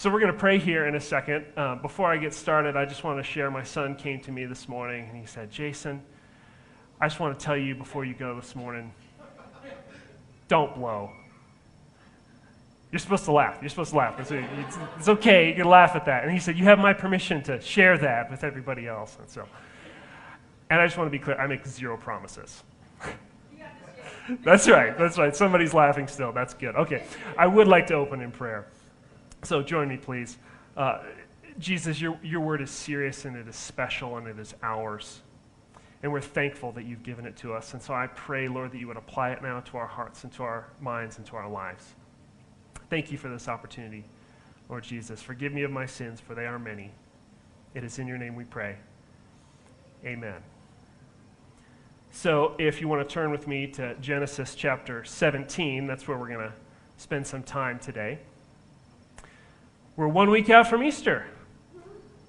So we're going to pray here in a second. Uh, before I get started, I just want to share my son came to me this morning and he said, Jason, I just want to tell you before you go this morning, don't blow. You're supposed to laugh. You're supposed to laugh. It's, it's, it's, okay. You can laugh at that. And he said, You have my permission to share that with everybody else. And so, and I just want to be clear I make zero promises. that's right. That's right. Somebody's laughing still. That's good. Okay. I would like to open in prayer. So join me, please. Uh, Jesus, your, your word is serious and it is special and it is ours. And we're thankful that you've given it to us. And so I pray, Lord, that you would apply it now to our hearts and to our minds and to our lives. Thank you for this opportunity, Lord Jesus. Forgive me of my sins, for they are many. It is in your name we pray. Amen. So, if you want to turn with me to Genesis chapter 17, that's where we're going to spend some time today. We're one week out from Easter.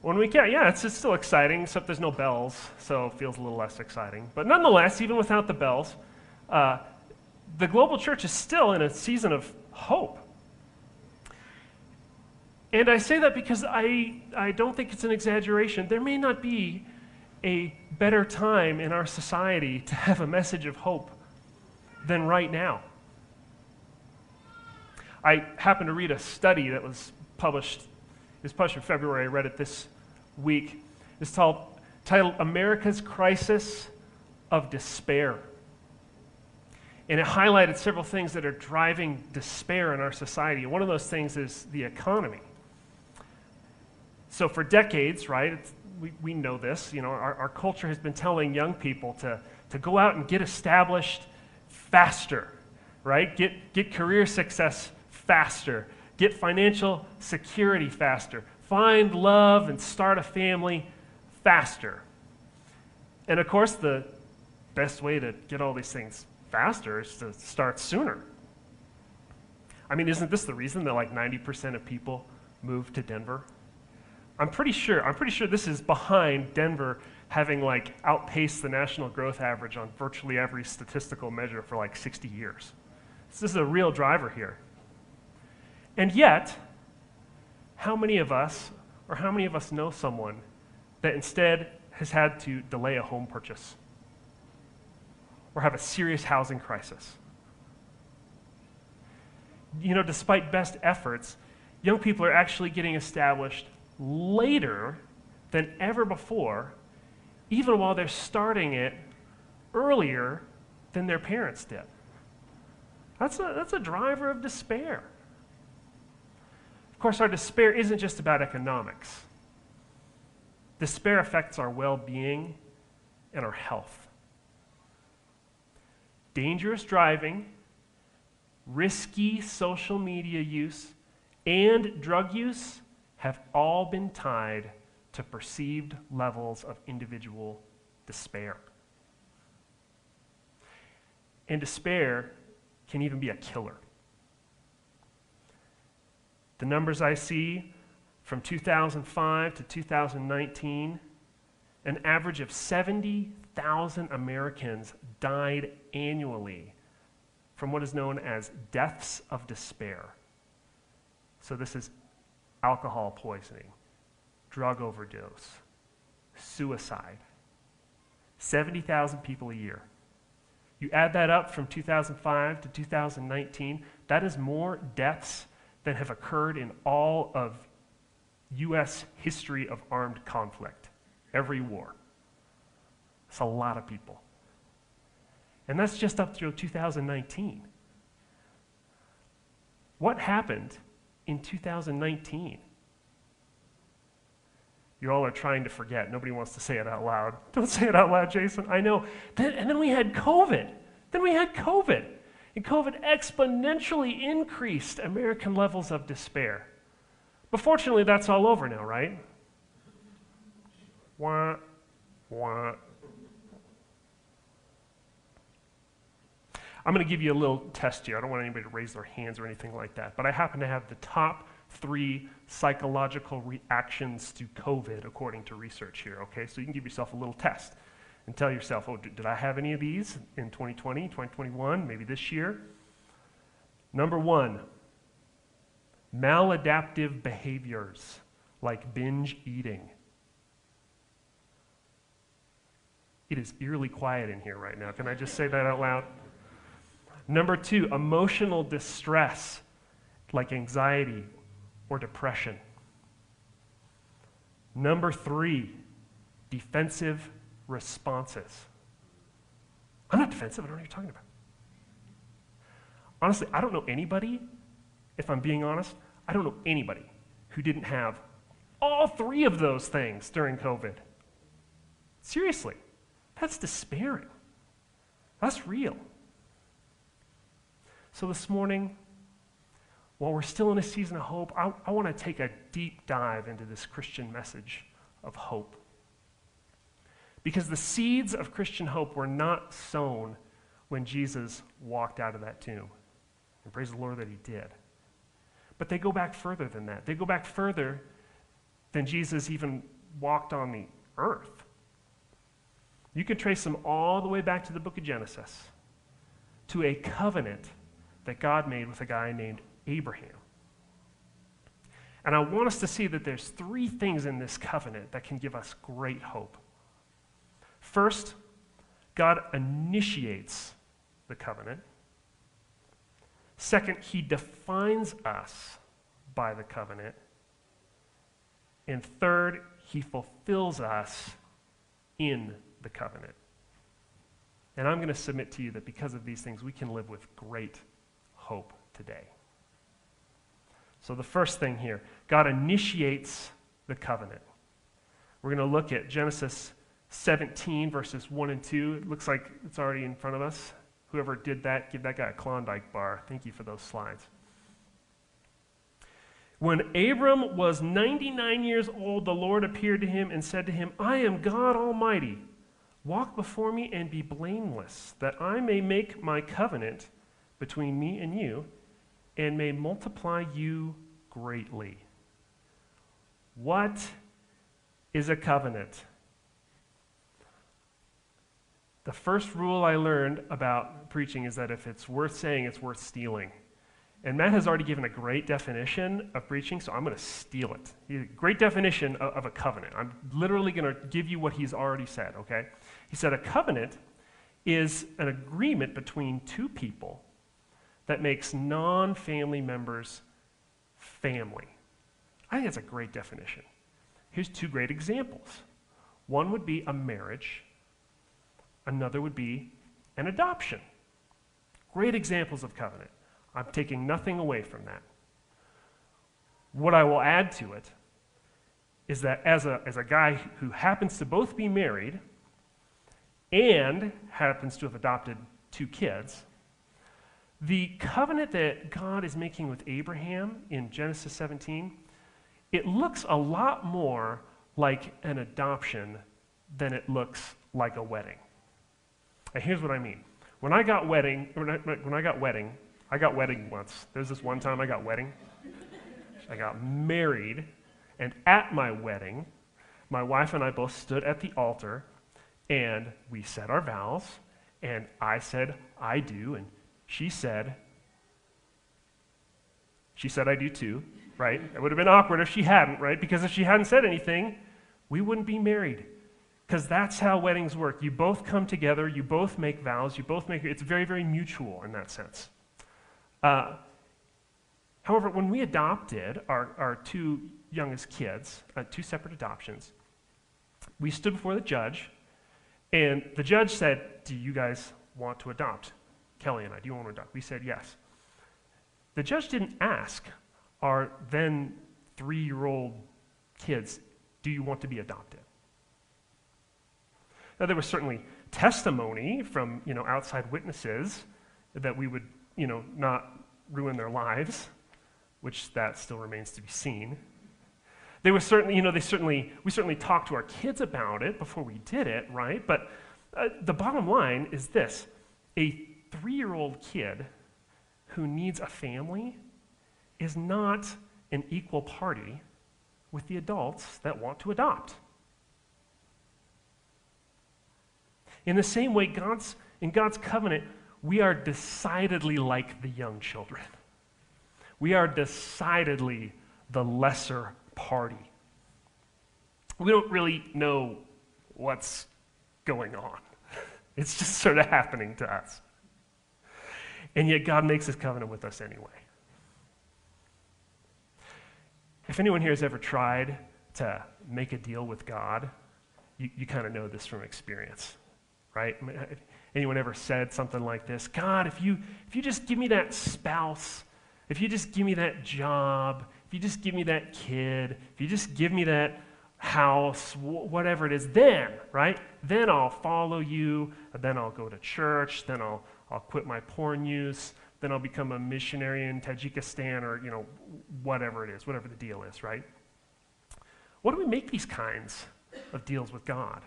One week out, yeah, it's, it's still exciting, except there's no bells, so it feels a little less exciting. But nonetheless, even without the bells, uh, the global church is still in a season of hope. And I say that because I, I don't think it's an exaggeration. There may not be a better time in our society to have a message of hope than right now. I happened to read a study that was published, it was published in February, I read it this week. It's titled, titled America's Crisis of Despair. And it highlighted several things that are driving despair in our society. One of those things is the economy. So, for decades, right, we, we know this, you know, our, our culture has been telling young people to, to go out and get established faster, right? Get, get career success faster, get financial security faster, find love and start a family faster. And of course, the best way to get all these things faster is to start sooner. I mean, isn't this the reason that like 90% of people move to Denver? I'm pretty sure, I'm pretty sure this is behind Denver having like outpaced the national growth average on virtually every statistical measure for like 60 years. this is a real driver here. And yet, how many of us, or how many of us know someone that instead has had to delay a home purchase or have a serious housing crisis? You know, despite best efforts, young people are actually getting established later than ever before, even while they're starting it earlier than their parents did. That's a, that's a driver of despair. Of course, our despair isn't just about economics. Despair affects our well being and our health. Dangerous driving, risky social media use, and drug use have all been tied to perceived levels of individual despair. And despair can even be a killer. The numbers I see from 2005 to 2019, an average of 70,000 Americans died annually from what is known as deaths of despair. So, this is alcohol poisoning, drug overdose, suicide. 70,000 people a year. You add that up from 2005 to 2019, that is more deaths than have occurred in all of U.S. history of armed conflict, every war. It's a lot of people. And that's just up through 2019. What happened in 2019. You all are trying to forget. Nobody wants to say it out loud. Don't say it out loud, Jason. I know. And then we had COVID. Then we had COVID. And COVID exponentially increased American levels of despair. But fortunately, that's all over now, right? Wah, wah, I'm going to give you a little test here. I don't want anybody to raise their hands or anything like that, but I happen to have the top three psychological reactions to COVID according to research here, okay? So you can give yourself a little test and tell yourself, oh, did I have any of these in 2020, 2021, maybe this year? Number one, maladaptive behaviors like binge eating. It is eerily quiet in here right now. Can I just say that out loud? Number two, emotional distress like anxiety or depression. Number three, defensive responses. I'm not defensive, I don't know what you're talking about. Honestly, I don't know anybody, if I'm being honest, I don't know anybody who didn't have all three of those things during COVID. Seriously, that's despairing. That's real. So this morning, while we're still in a season of hope, I, I want to take a deep dive into this Christian message of hope. Because the seeds of Christian hope were not sown when Jesus walked out of that tomb. And praise the Lord that he did. But they go back further than that. They go back further than Jesus even walked on the earth. You can trace them all the way back to the book of Genesis, to a covenant that God made with a guy named Abraham. And I want us to see that there's three things in this covenant that can give us great hope. First, God initiates the covenant. Second, he defines us by the covenant. And third, he fulfills us in the covenant. And I'm going to submit to you that because of these things, we can live with great hope today. So, the first thing here God initiates the covenant. We're going to look at Genesis 17, verses 1 and 2. It looks like it's already in front of us. Whoever did that, give that guy a Klondike bar. Thank you for those slides. When Abram was 99 years old, the Lord appeared to him and said to him, I am God Almighty. Walk before me and be blameless, that I may make my covenant between me and you and may multiply you greatly. What is a covenant? The first rule I learned about preaching is that if it's worth saying, it's worth stealing. And Matt has already given a great definition of preaching, so I'm going to steal it. Great definition of, of a covenant. I'm literally going to give you what he's already said, okay? He said a covenant is an agreement between two people that makes non family members family. I think that's a great definition. Here's two great examples one would be a marriage, another would be an adoption. Great examples of covenant. I'm taking nothing away from that. What I will add to it is that as a, as a guy who happens to both be married and happens to have adopted two kids, the covenant that God is making with Abraham in Genesis 17, it looks a lot more like an adoption than it looks like a wedding. And here's what I mean. When I got wedding, when I, when I got wedding, I got wedding once. There's this one time I got wedding. I got married, and at my wedding, my wife and I both stood at the altar, and we said our vows, and I said, I do, and she said, she said, I do too, right? It would have been awkward if she hadn't, right? Because if she hadn't said anything, we wouldn't be married. Because that's how weddings work. You both come together, you both make vows, you both make, it's very, very mutual in that sense. Uh, however, when we adopted our, our two youngest kids, uh, two separate adoptions, we stood before the judge, and the judge said, Do you guys want to adopt? Kelly and I, do you want to adopt? We said yes. The judge didn't ask our then three year old kids, do you want to be adopted? Now, there was certainly testimony from you know, outside witnesses that we would you know, not ruin their lives, which that still remains to be seen. They was certainly, you know, they certainly, we certainly talked to our kids about it before we did it, right? But uh, the bottom line is this a three year old kid who needs a family is not an equal party with the adults that want to adopt. In the same way, God's, in God's covenant, we are decidedly like the young children. we are decidedly the lesser party. We don't really know what's going on, it's just sort of happening to us. And yet, God makes his covenant with us anyway. If anyone here has ever tried to make a deal with God, you, you kind of know this from experience, right? Anyone ever said something like this? God, if you, if you just give me that spouse, if you just give me that job, if you just give me that kid, if you just give me that house, whatever it is, then, right? Then I'll follow you, then I'll go to church, then I'll, I'll quit my porn use, then I'll become a missionary in Tajikistan or, you know, whatever it is, whatever the deal is, right? What do we make these kinds of deals with God?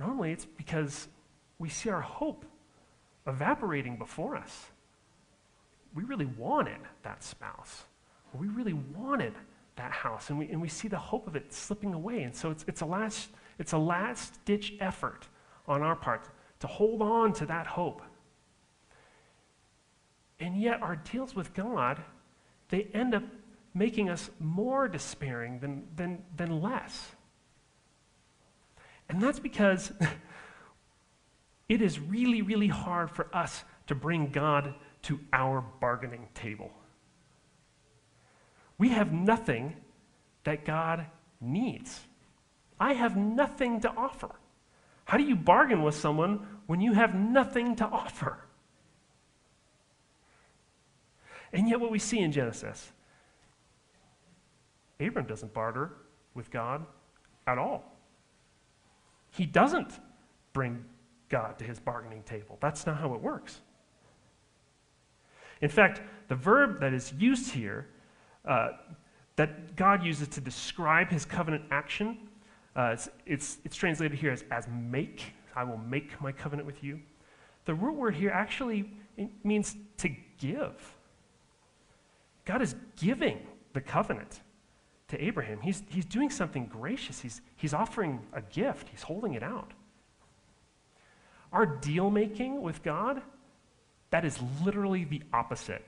Normally, it's because we see our hope evaporating before us. We really wanted that spouse. We really wanted that house, and we, and we see the hope of it slipping away. And so it's, it's a last, it's a last ditch effort on our part to hold on to that hope. And yet, our deals with God, they end up making us more despairing than, than, than less. And that's because it is really, really hard for us to bring God to our bargaining table. We have nothing that God needs. I have nothing to offer. How do you bargain with someone when you have nothing to offer? And yet, what we see in Genesis, Abram doesn't barter with God at all. He doesn't bring God to his bargaining table. That's not how it works. In fact, the verb that is used here, uh, that God uses to describe his covenant action, uh, it's, it's, it's, translated here as, as make. I will make my covenant with you. The root word here actually means to give. God is giving the covenant to Abraham. He's, he's doing something gracious. He's, he's offering a gift, he's holding it out. Our deal making with God, that is literally the opposite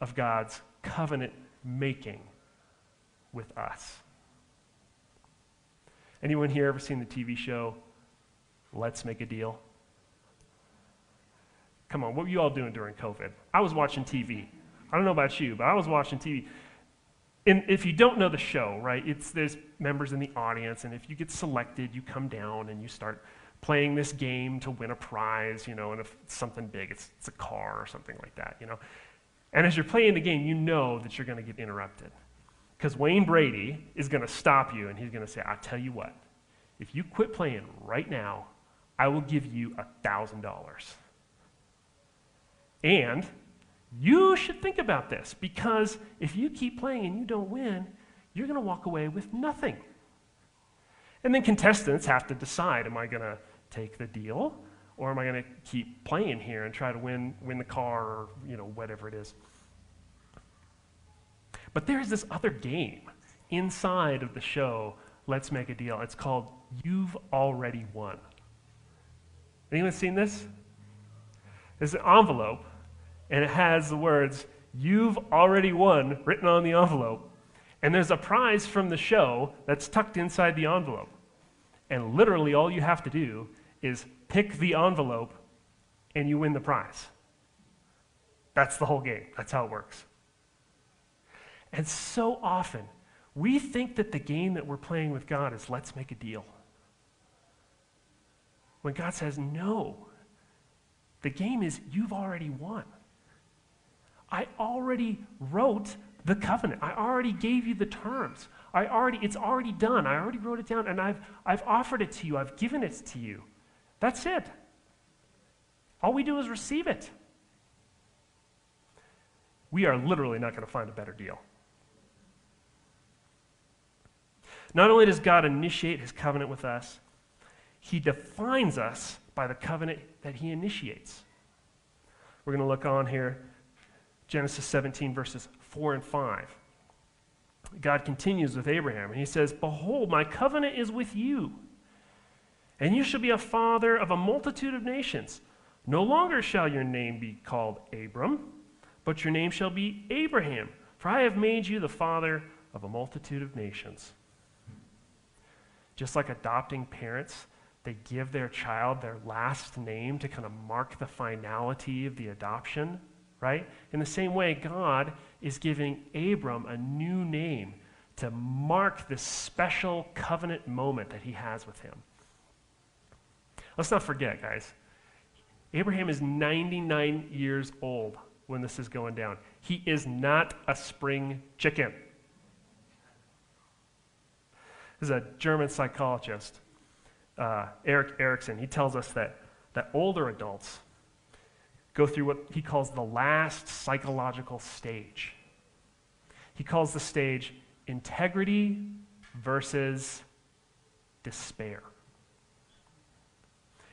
of God's covenant making with us. Anyone here ever seen the TV show Let's Make a Deal? Come on, what were you all doing during COVID? I was watching TV. I don't know about you, but I was watching TV and if you don't know the show, right, it's there's members in the audience, and if you get selected, you come down and you start playing this game to win a prize, you know, and if it's something big, it's, it's a car or something like that, you know. And as you're playing the game, you know that you're going to get interrupted. Because Wayne Brady is going to stop you and he's going to say, I'll tell you what, if you quit playing right now, I will give you a $1,000. And you should think about this because if you keep playing and you don't win, you're going to walk away with nothing. And then contestants have to decide am I going to take the deal or am I going to keep playing here and try to win, win the car or you know, whatever it is? But there's this other game inside of the show, Let's Make a Deal. It's called You've Already Won. Anyone seen this? There's an envelope and it has the words, You've already won, written on the envelope. And there's a prize from the show that's tucked inside the envelope. And literally, all you have to do is pick the envelope and you win the prize. That's the whole game. That's how it works. And so often, we think that the game that we're playing with God is let's make a deal. When God says, no, the game is you've already won. I already wrote the covenant. I already gave you the terms. I already, it's already done. I already wrote it down and I've, I've offered it to you. I've given it to you. That's it. All we do is receive it. We are literally not going to find a better deal. Not only does God initiate his covenant with us, he defines us by the covenant that he initiates. We're going to look on here Genesis 17, verses 4 and 5. God continues with Abraham, and he says, Behold, my covenant is with you, and you shall be a father of a multitude of nations. No longer shall your name be called Abram, but your name shall be Abraham, for I have made you the father of a multitude of nations. Just like adopting parents, they give their child their last name to kind of mark the finality of the adoption, right? In the same way, God is giving Abram a new name to mark this special covenant moment that he has with him. Let's not forget, guys. Abraham is 99 years old when this is going down. He is not a spring chicken. There's a German psychologist, uh, Erik Erikson. He tells us that, that older adults go through what he calls the last psychological stage. He calls the stage integrity versus despair.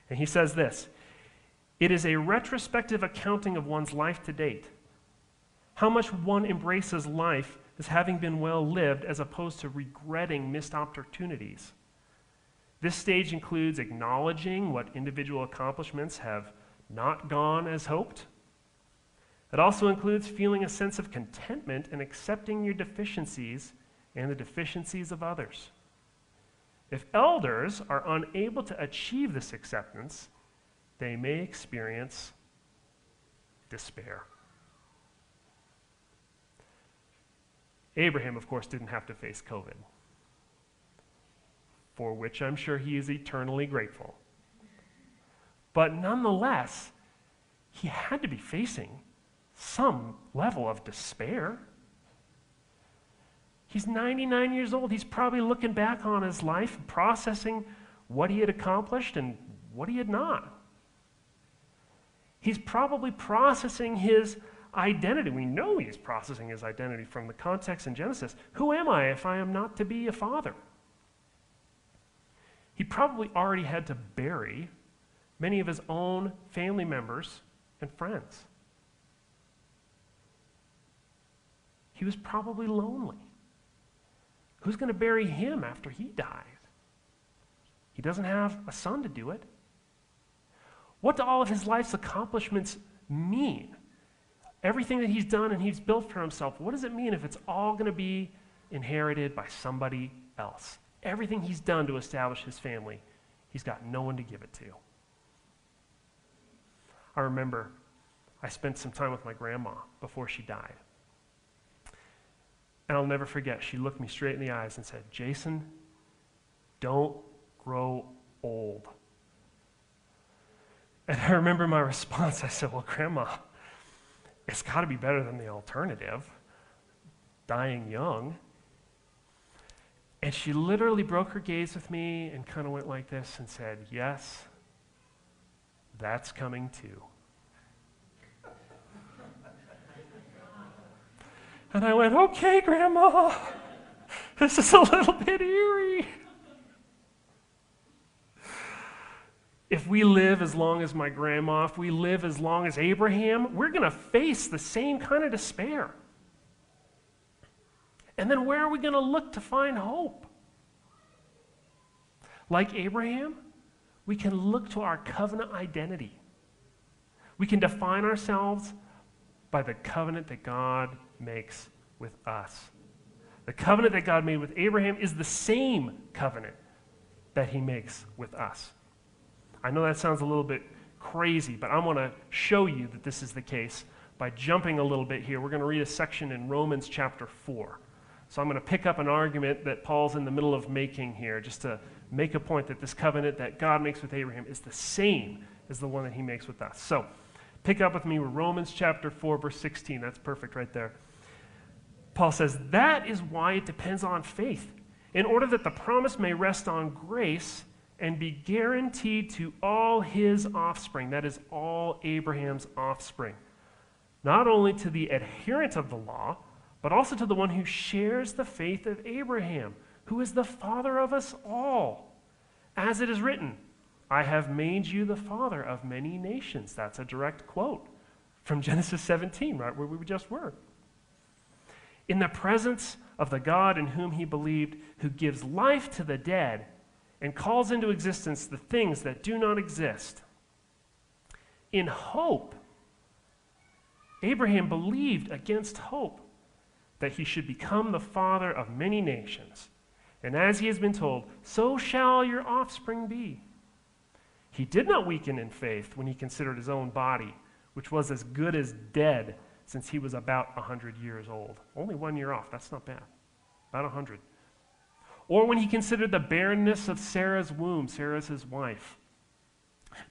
And he says this it is a retrospective accounting of one's life to date. How much one embraces life as having been well lived as opposed to regretting missed opportunities. This stage includes acknowledging what individual accomplishments have not gone as hoped. It also includes feeling a sense of contentment and accepting your deficiencies and the deficiencies of others. If elders are unable to achieve this acceptance, they may experience despair. Abraham, of course, didn't have to face COVID, for which I'm sure he is eternally grateful. But nonetheless, he had to be facing some level of despair. He's 99 years old. He's probably looking back on his life, processing what he had accomplished and what he had not. He's probably processing his identity. We know he's processing his identity from the context in Genesis. Who am I if I am not to be a father? He probably already had to bury many of his own family members and friends. He was probably lonely. Who's going to bury him after he dies? He doesn't have a son to do it. What do all of his life's accomplishments mean? Everything that he's done and he's built for himself, what does it mean if it's all going to be inherited by somebody else? Everything he's done to establish his family, he's got no one to give it to. I remember I spent some time with my grandma before she died. And I'll never forget, she looked me straight in the eyes and said, Jason, don't grow old. And I remember my response. I said, Well, Grandma, it's got to be better than the alternative dying young. And she literally broke her gaze with me and kind of went like this and said, Yes, that's coming too. And I went, Okay, Grandma, this is a little bit eerie. if we live as long as my grandma, if we live as long as Abraham, we're going to face the same kind of despair. And then where are we going to look to find hope? Like Abraham, we can look to our covenant identity. We can define ourselves by the covenant that God makes with us. The covenant that God made with Abraham is the same covenant that he makes with us. I know that sounds a little bit crazy, but I want to show you that this is the case by jumping a little bit here. We're going to read a section in Romans chapter 4. So I'm going to pick up an argument that Paul's in the middle of making here, just to make a point that this covenant that God makes with Abraham is the same as the one that he makes with us. So pick up with me with Romans chapter 4, verse 16. That's perfect right there. Paul says, That is why it depends on faith, in order that the promise may rest on grace and be guaranteed to all his offspring, that is, all Abraham's offspring, not only to the adherent of the law, but also to the one who shares the faith of Abraham, who is the father of us all. As it is written, I have made you the father of many nations. That's a direct quote from Genesis 17, right where we just were. In the presence of the God in whom he believed, who gives life to the dead and calls into existence the things that do not exist in hope Abraham believed against hope that he should become the father of many nations. And as he has been told, so shall your offspring be. He did not weaken in faith when he considered his own body, which was as good as dead since he was about a 100 years old. Only one year off. That's not bad. About a 100. Or when he considered the barrenness of Sarah's womb, Sarah's his wife.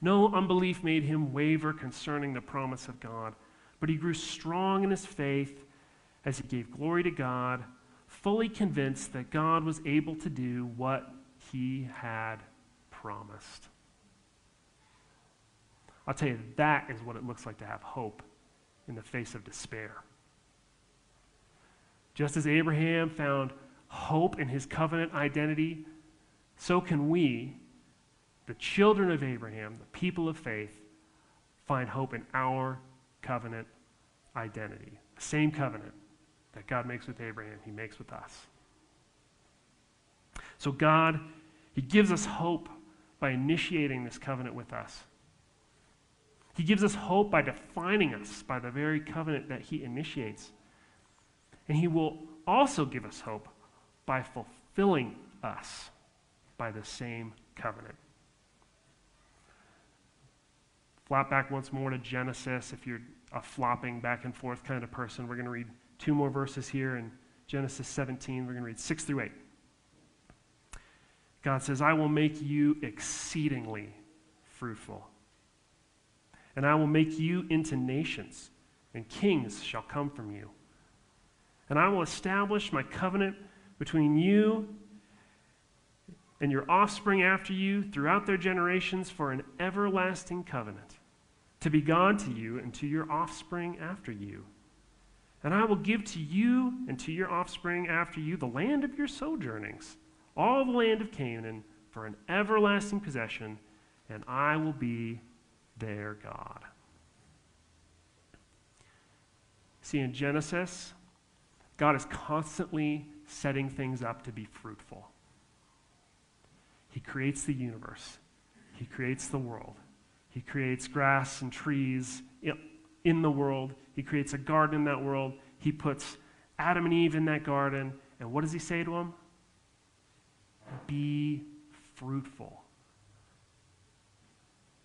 No unbelief made him waver concerning the promise of God, but he grew strong in his faith as he gave glory to God, fully convinced that God was able to do what he had promised. I'll tell you, that is what it looks like to have hope in the face of despair. Just as Abraham found hope in his covenant identity, so can we, the children of Abraham, the people of faith, find hope in our covenant identity. The same covenant that God makes with Abraham, he makes with us. So, God, he gives us hope by initiating this covenant with us. He gives us hope by defining us by the very covenant that he initiates. And he will also give us hope by fulfilling us by the same covenant. Flop back once more to Genesis. If you're a flopping back and forth kind of person, we're going to read two more verses here in Genesis 17. We're going to read 6 through 8. God says, I will make you exceedingly fruitful, and I will make you into nations, and kings shall come from you. And I will establish my covenant between you and your offspring after you throughout their generations for an everlasting covenant, to be God to you and to your offspring after you and I will give to you and to your offspring after you the land of your sojournings, all the land of Canaan, for an everlasting possession, and I will be their God. See, in Genesis, God is constantly setting things up to be fruitful. He creates the universe, He creates the world, He creates grass and trees in the world. He creates a garden in that world. He puts Adam and Eve in that garden. And what does he say to them? Be fruitful.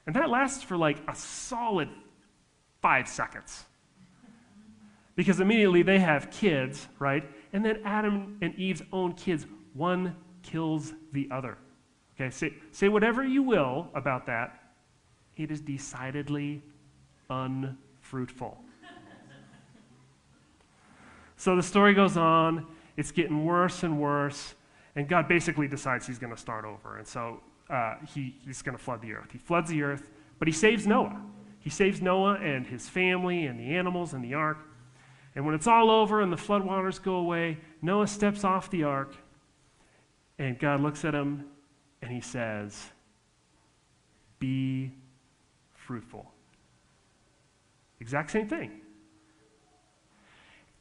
And that lasts for like a solid five seconds. Because immediately they have kids, right? And then Adam and Eve's own kids, one kills the other. Okay, say, say whatever you will about that. It is decidedly unfruitful fruitful. so the story goes on, it's getting worse and worse, and God basically decides he's going to start over. And so uh, he, he's going to flood the earth. He floods the earth, but he saves Noah. He saves Noah and his family and the animals and the ark. And when it's all over and the floodwaters go away, Noah steps off the ark, and God looks at him and he says, Be fruitful. Exact same thing.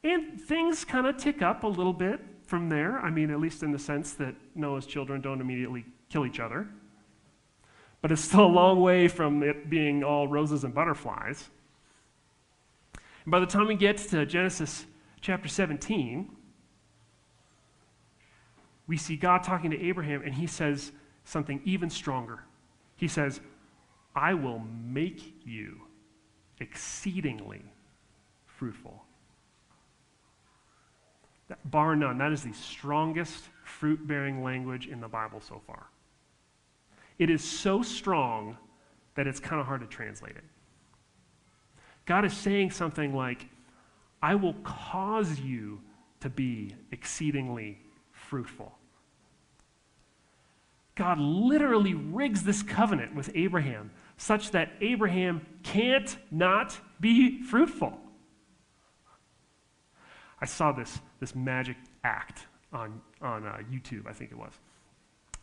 And things kind of tick up a little bit from there. I mean, at least in the sense that Noah's children don't immediately kill each other. But it's still a long way from it being all roses and butterflies. And by the time we get to Genesis chapter 17, we see God talking to Abraham, and he says something even stronger. He says, I will make you exceedingly fruitful. That, bar none, that is the strongest fruit bearing language in the Bible so far. It is so strong that it's kind of hard to translate it. God is saying something like, I will cause you to be exceedingly fruitful. God literally rigs this covenant with Abraham such that Abraham can't not be fruitful. I saw this, this magic act on, on uh, YouTube, I think it was.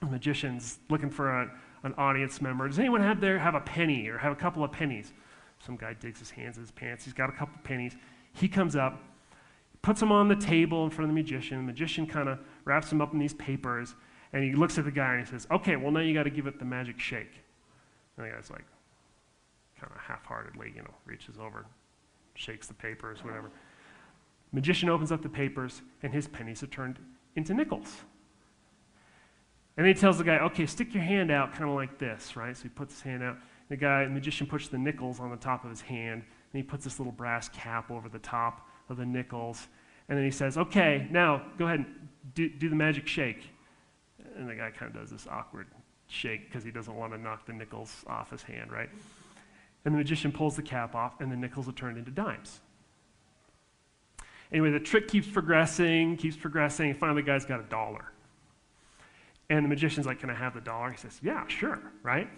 Magicians looking for a, an audience member. Does anyone have there have a penny or have a couple of pennies? Some guy digs his hands in his pants. He's got a couple of pennies. He comes up, puts them on the table in front of the magician. The magician kind of wraps them up in these papers, and he looks at the guy and he says, "Okay, well now you got to give it the magic shake." And the guy's like, kind of half heartedly, you know, reaches over, shakes the papers, whatever. Magician opens up the papers, and his pennies have turned into nickels. And he tells the guy, okay, stick your hand out kind of like this, right? So he puts his hand out. The guy, the magician, puts the nickels on the top of his hand, and he puts this little brass cap over the top of the nickels. And then he says, okay, now go ahead and do, do the magic shake. And the guy kind of does this awkward shake because he doesn't want to knock the nickels off his hand, right? And the magician pulls the cap off, and the nickels are turned into dimes. Anyway, the trick keeps progressing, keeps progressing, and finally the guy's got a dollar. And the magician's like, Can I have the dollar? He says, Yeah, sure, right?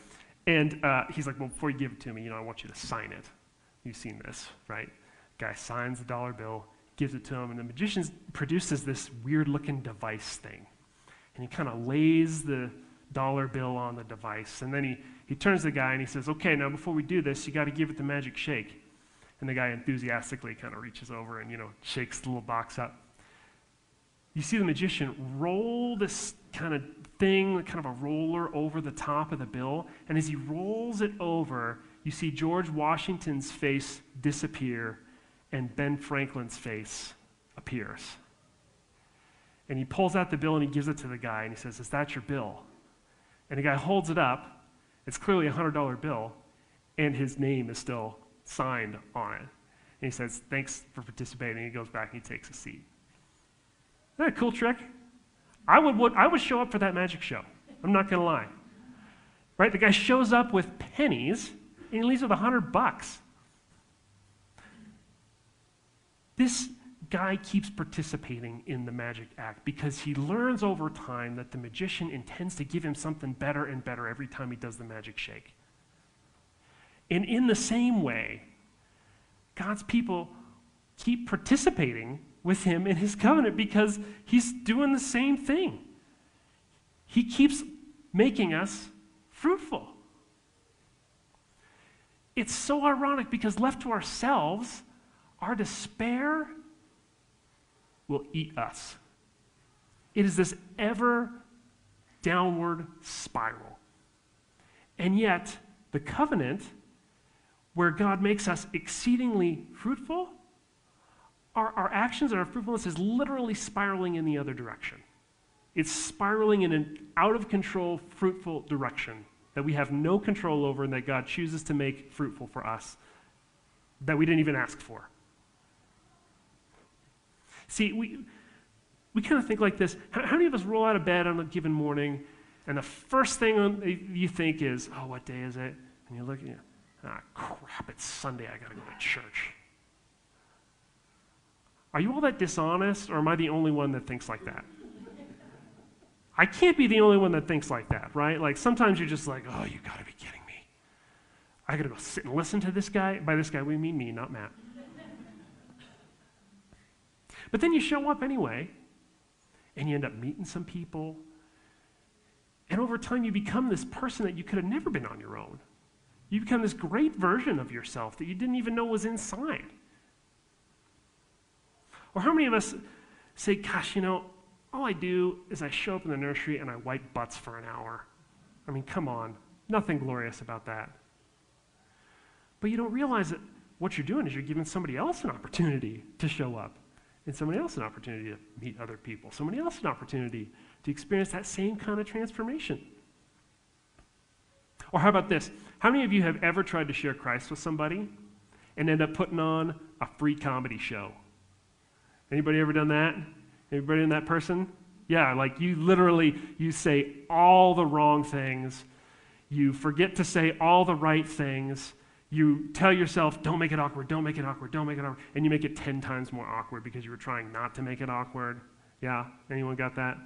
And uh, he's like, Well, before you give it to me, you know, I want you to sign it. You've seen this, right? Guy signs the dollar bill, gives it to him, and the magician produces this weird looking device thing. And he kind of lays the dollar bill on the device. And then he, he turns to the guy and he says, Okay, now before we do this, you got to give it the magic shake. And the guy enthusiastically kind of reaches over and, you know, shakes the little box up. You see the magician roll this kind of thing, kind of a roller over the top of the bill. And as he rolls it over, you see George Washington's face disappear and Ben Franklin's face appears. And he pulls out the bill and he gives it to the guy and he says, Is that your bill? And the guy holds it up. It's clearly a $100 bill, and his name is still signed on it. And he says, Thanks for participating. He goes back and he takes a seat. Isn't that a cool trick? I would, would, I would show up for that magic show. I'm not going to lie. Right? The guy shows up with pennies and he leaves with a hundred bucks. This guy keeps participating in the magic act because he learns over time that the magician intends to give him something better and better every time he does the magic shake. And in the same way, God's people keep participating with him in his covenant because he's doing the same thing. He keeps making us fruitful. It's so ironic because left to ourselves, our despair will eat us. It is this ever downward spiral. And yet, the covenant where God makes us exceedingly fruitful, our, our actions and our fruitfulness is literally spiraling in the other direction. It's spiraling in an out of control, fruitful direction that we have no control over and that God chooses to make fruitful for us that we didn't even ask for. See, we, we kind of think like this. How, how, many of us roll out of bed on a given morning and the first thing you think is, oh, what day is it? And you look at it, Ah, crap, it's Sunday. I got to go to church. Are you all that dishonest, or am I the only one that thinks like that? I can't be the only one that thinks like that, right? Like sometimes you're just like, oh, you got to be kidding me. I got to go sit and listen to this guy. By this guy, we mean me, not Matt. But then you show up anyway, and you end up meeting some people. And over time, you become this person that you could have never been on your own. You become this great version of yourself that you didn't even know was inside. Or how many of us say, gosh, you know, all I do is I show up in the nursery and I wipe butts for an hour. I mean, come on. Nothing glorious about that. But you don't realize that what you're doing is you're giving somebody else an opportunity to show up, and somebody else an opportunity to meet other people, somebody else an opportunity to experience that same kind of transformation. Or how about this? How many of you have ever tried to share Christ with somebody and end up putting on a free comedy show? Anybody ever done that? Anybody in that person? Yeah, like you literally you say all the wrong things. You forget to say all the right things. You tell yourself, don't make it awkward, don't make it awkward, don't make it awkward. And you make it 10 times more awkward because you were trying not to make it awkward. Yeah? Anyone got that?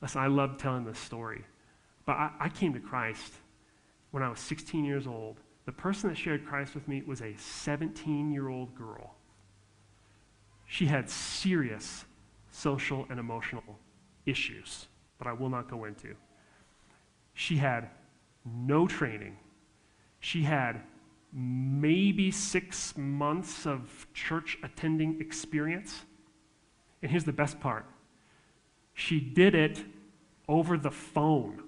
Listen, I love telling this story but I, I came to Christ when I was 16 years old. The person that shared Christ with me was a 17 year old girl. She had serious social and emotional issues that I will not go into. She had no training. She had maybe six months of church attending experience. And here's the best part she did it over the phone.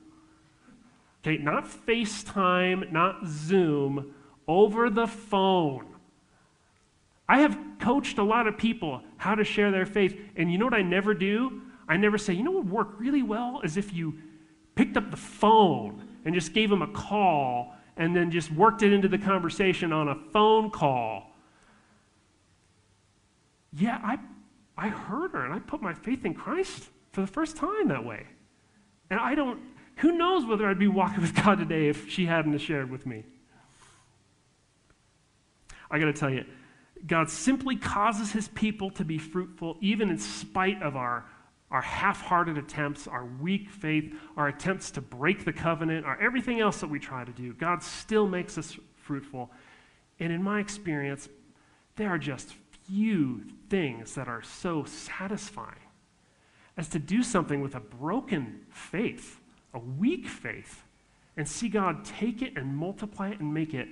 Okay, not FaceTime, not Zoom, over the phone. I have coached a lot of people how to share their faith, and you know what I never do? I never say, you know what would work really well is if you picked up the phone and just gave them a call and then just worked it into the conversation on a phone call. Yeah, I, I heard her and I put my faith in Christ for the first time that way. And I don't, who knows whether I'd be walking with God today if she hadn't shared with me. I got to tell you, God simply causes his people to be fruitful even in spite of our, our half hearted attempts, our weak faith, our attempts to break the covenant, our everything else that we try to do. God still makes us fruitful. And in my experience, there are just few things that are so satisfying as to do something with a broken faith, a weak faith, and see God take it and multiply it and make it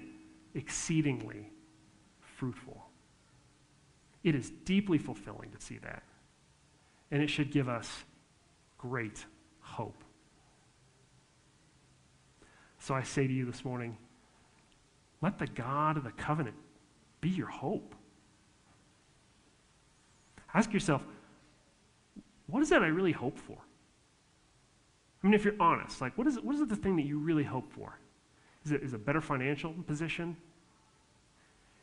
exceedingly fruitful. It is deeply fulfilling to see that. And it should give us great hope. So I say to you this morning let the God of the covenant be your hope. Ask yourself, what is that I really hope for? I mean, if you're honest, like, what is, it, what is it the thing that you really hope for? Is it, is it a better financial position?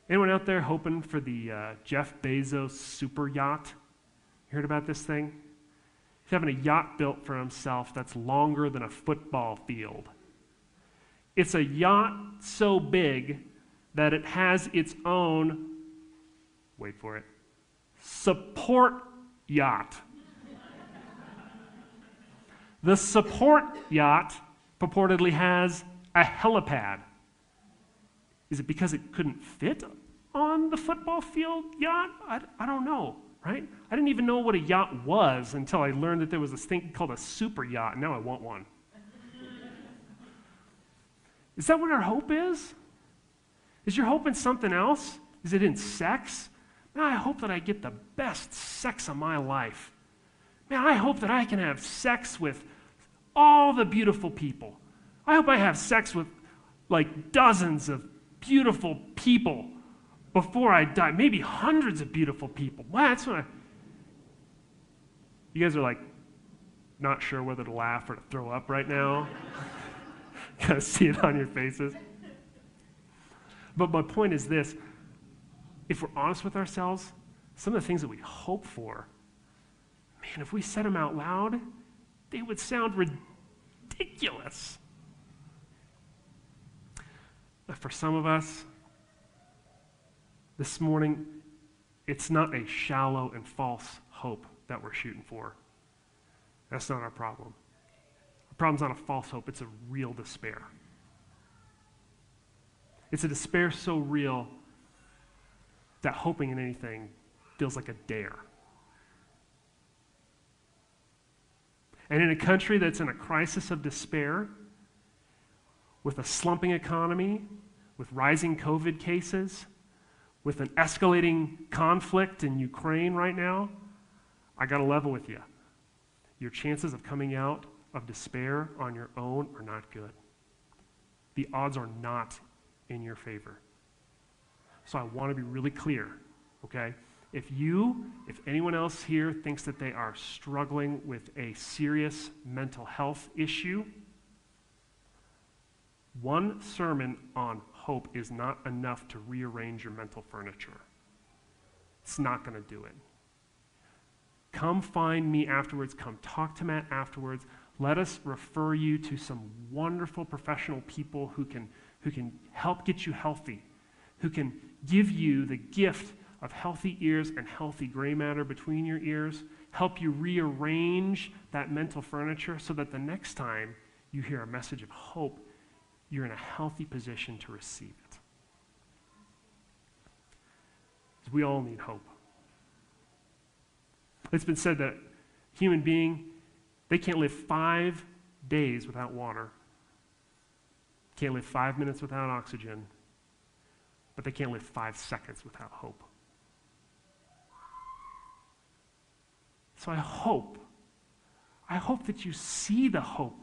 Anyone out there hoping for the uh, Jeff Bezos super yacht? You heard about this thing? He's having a yacht built for himself that's longer than a football field. It's a yacht so big that it has its own, wait for it, support yacht. the support yacht purportedly has a helipad. Is it because it couldn't fit on the football field yacht? I, I don't know, right? I didn't even know what a yacht was until I learned that there was this thing called a super yacht. Now I want one. is that what our hope is? Is your hope in something else? Is it in sex? Man, I hope that I get the best sex of my life. Man, I hope that I can have sex with all the beautiful people. I hope I have sex with like dozens of beautiful people before I die. Maybe hundreds of beautiful people. Wow, that's what I. You guys are like not sure whether to laugh or to throw up right now. kind of see it on your faces. But my point is this if we're honest with ourselves, some of the things that we hope for, man, if we said them out loud, they would sound ridiculous. But for some of us, this morning, it's not a shallow and false hope that we're shooting for. That's not our problem. Our problem's not a false hope, it's a real despair. It's a despair so real that hoping in anything feels like a dare. And in a country that's in a crisis of despair, with a slumping economy, with rising COVID cases, with an escalating conflict in Ukraine right now, I got to level with you. Your chances of coming out of despair on your own are not good. The odds are not in your favor. So I want to be really clear, okay? If you, if anyone else here thinks that they are struggling with a serious mental health issue, one sermon on hope is not enough to rearrange your mental furniture. It's not going to do it. Come find me afterwards. Come talk to Matt afterwards. Let us refer you to some wonderful professional people who can, who can help get you healthy, who can give you the gift of healthy ears and healthy gray matter between your ears, help you rearrange that mental furniture so that the next time you hear a message of hope, you're in a healthy position to receive it. We all need hope. It's been said that human being, they can't live five days without water, can't live five minutes without oxygen, but they can't live five seconds without hope. So I hope, I hope that you see the hope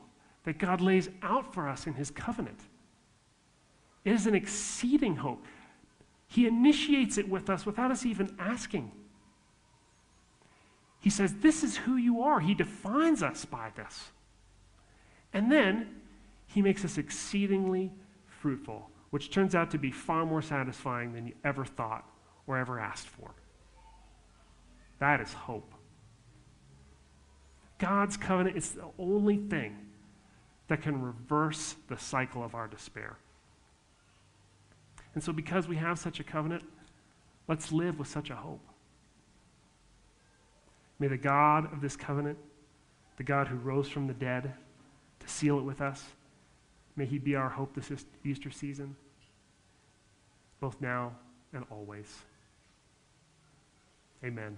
that God lays out for us in His covenant. It is an exceeding hope. He initiates it with us without us even asking. He says, This is who you are. He defines us by this. And then he makes us exceedingly fruitful, which turns out to be far more satisfying than you ever thought or ever asked for. That is hope. God's covenant is the only thing that can reverse the cycle of our despair. And so, because we have such a covenant, let's live with such a hope. May the God of this covenant, the God who rose from the dead to seal it with us, may he be our hope this Easter season, both now and always. Amen.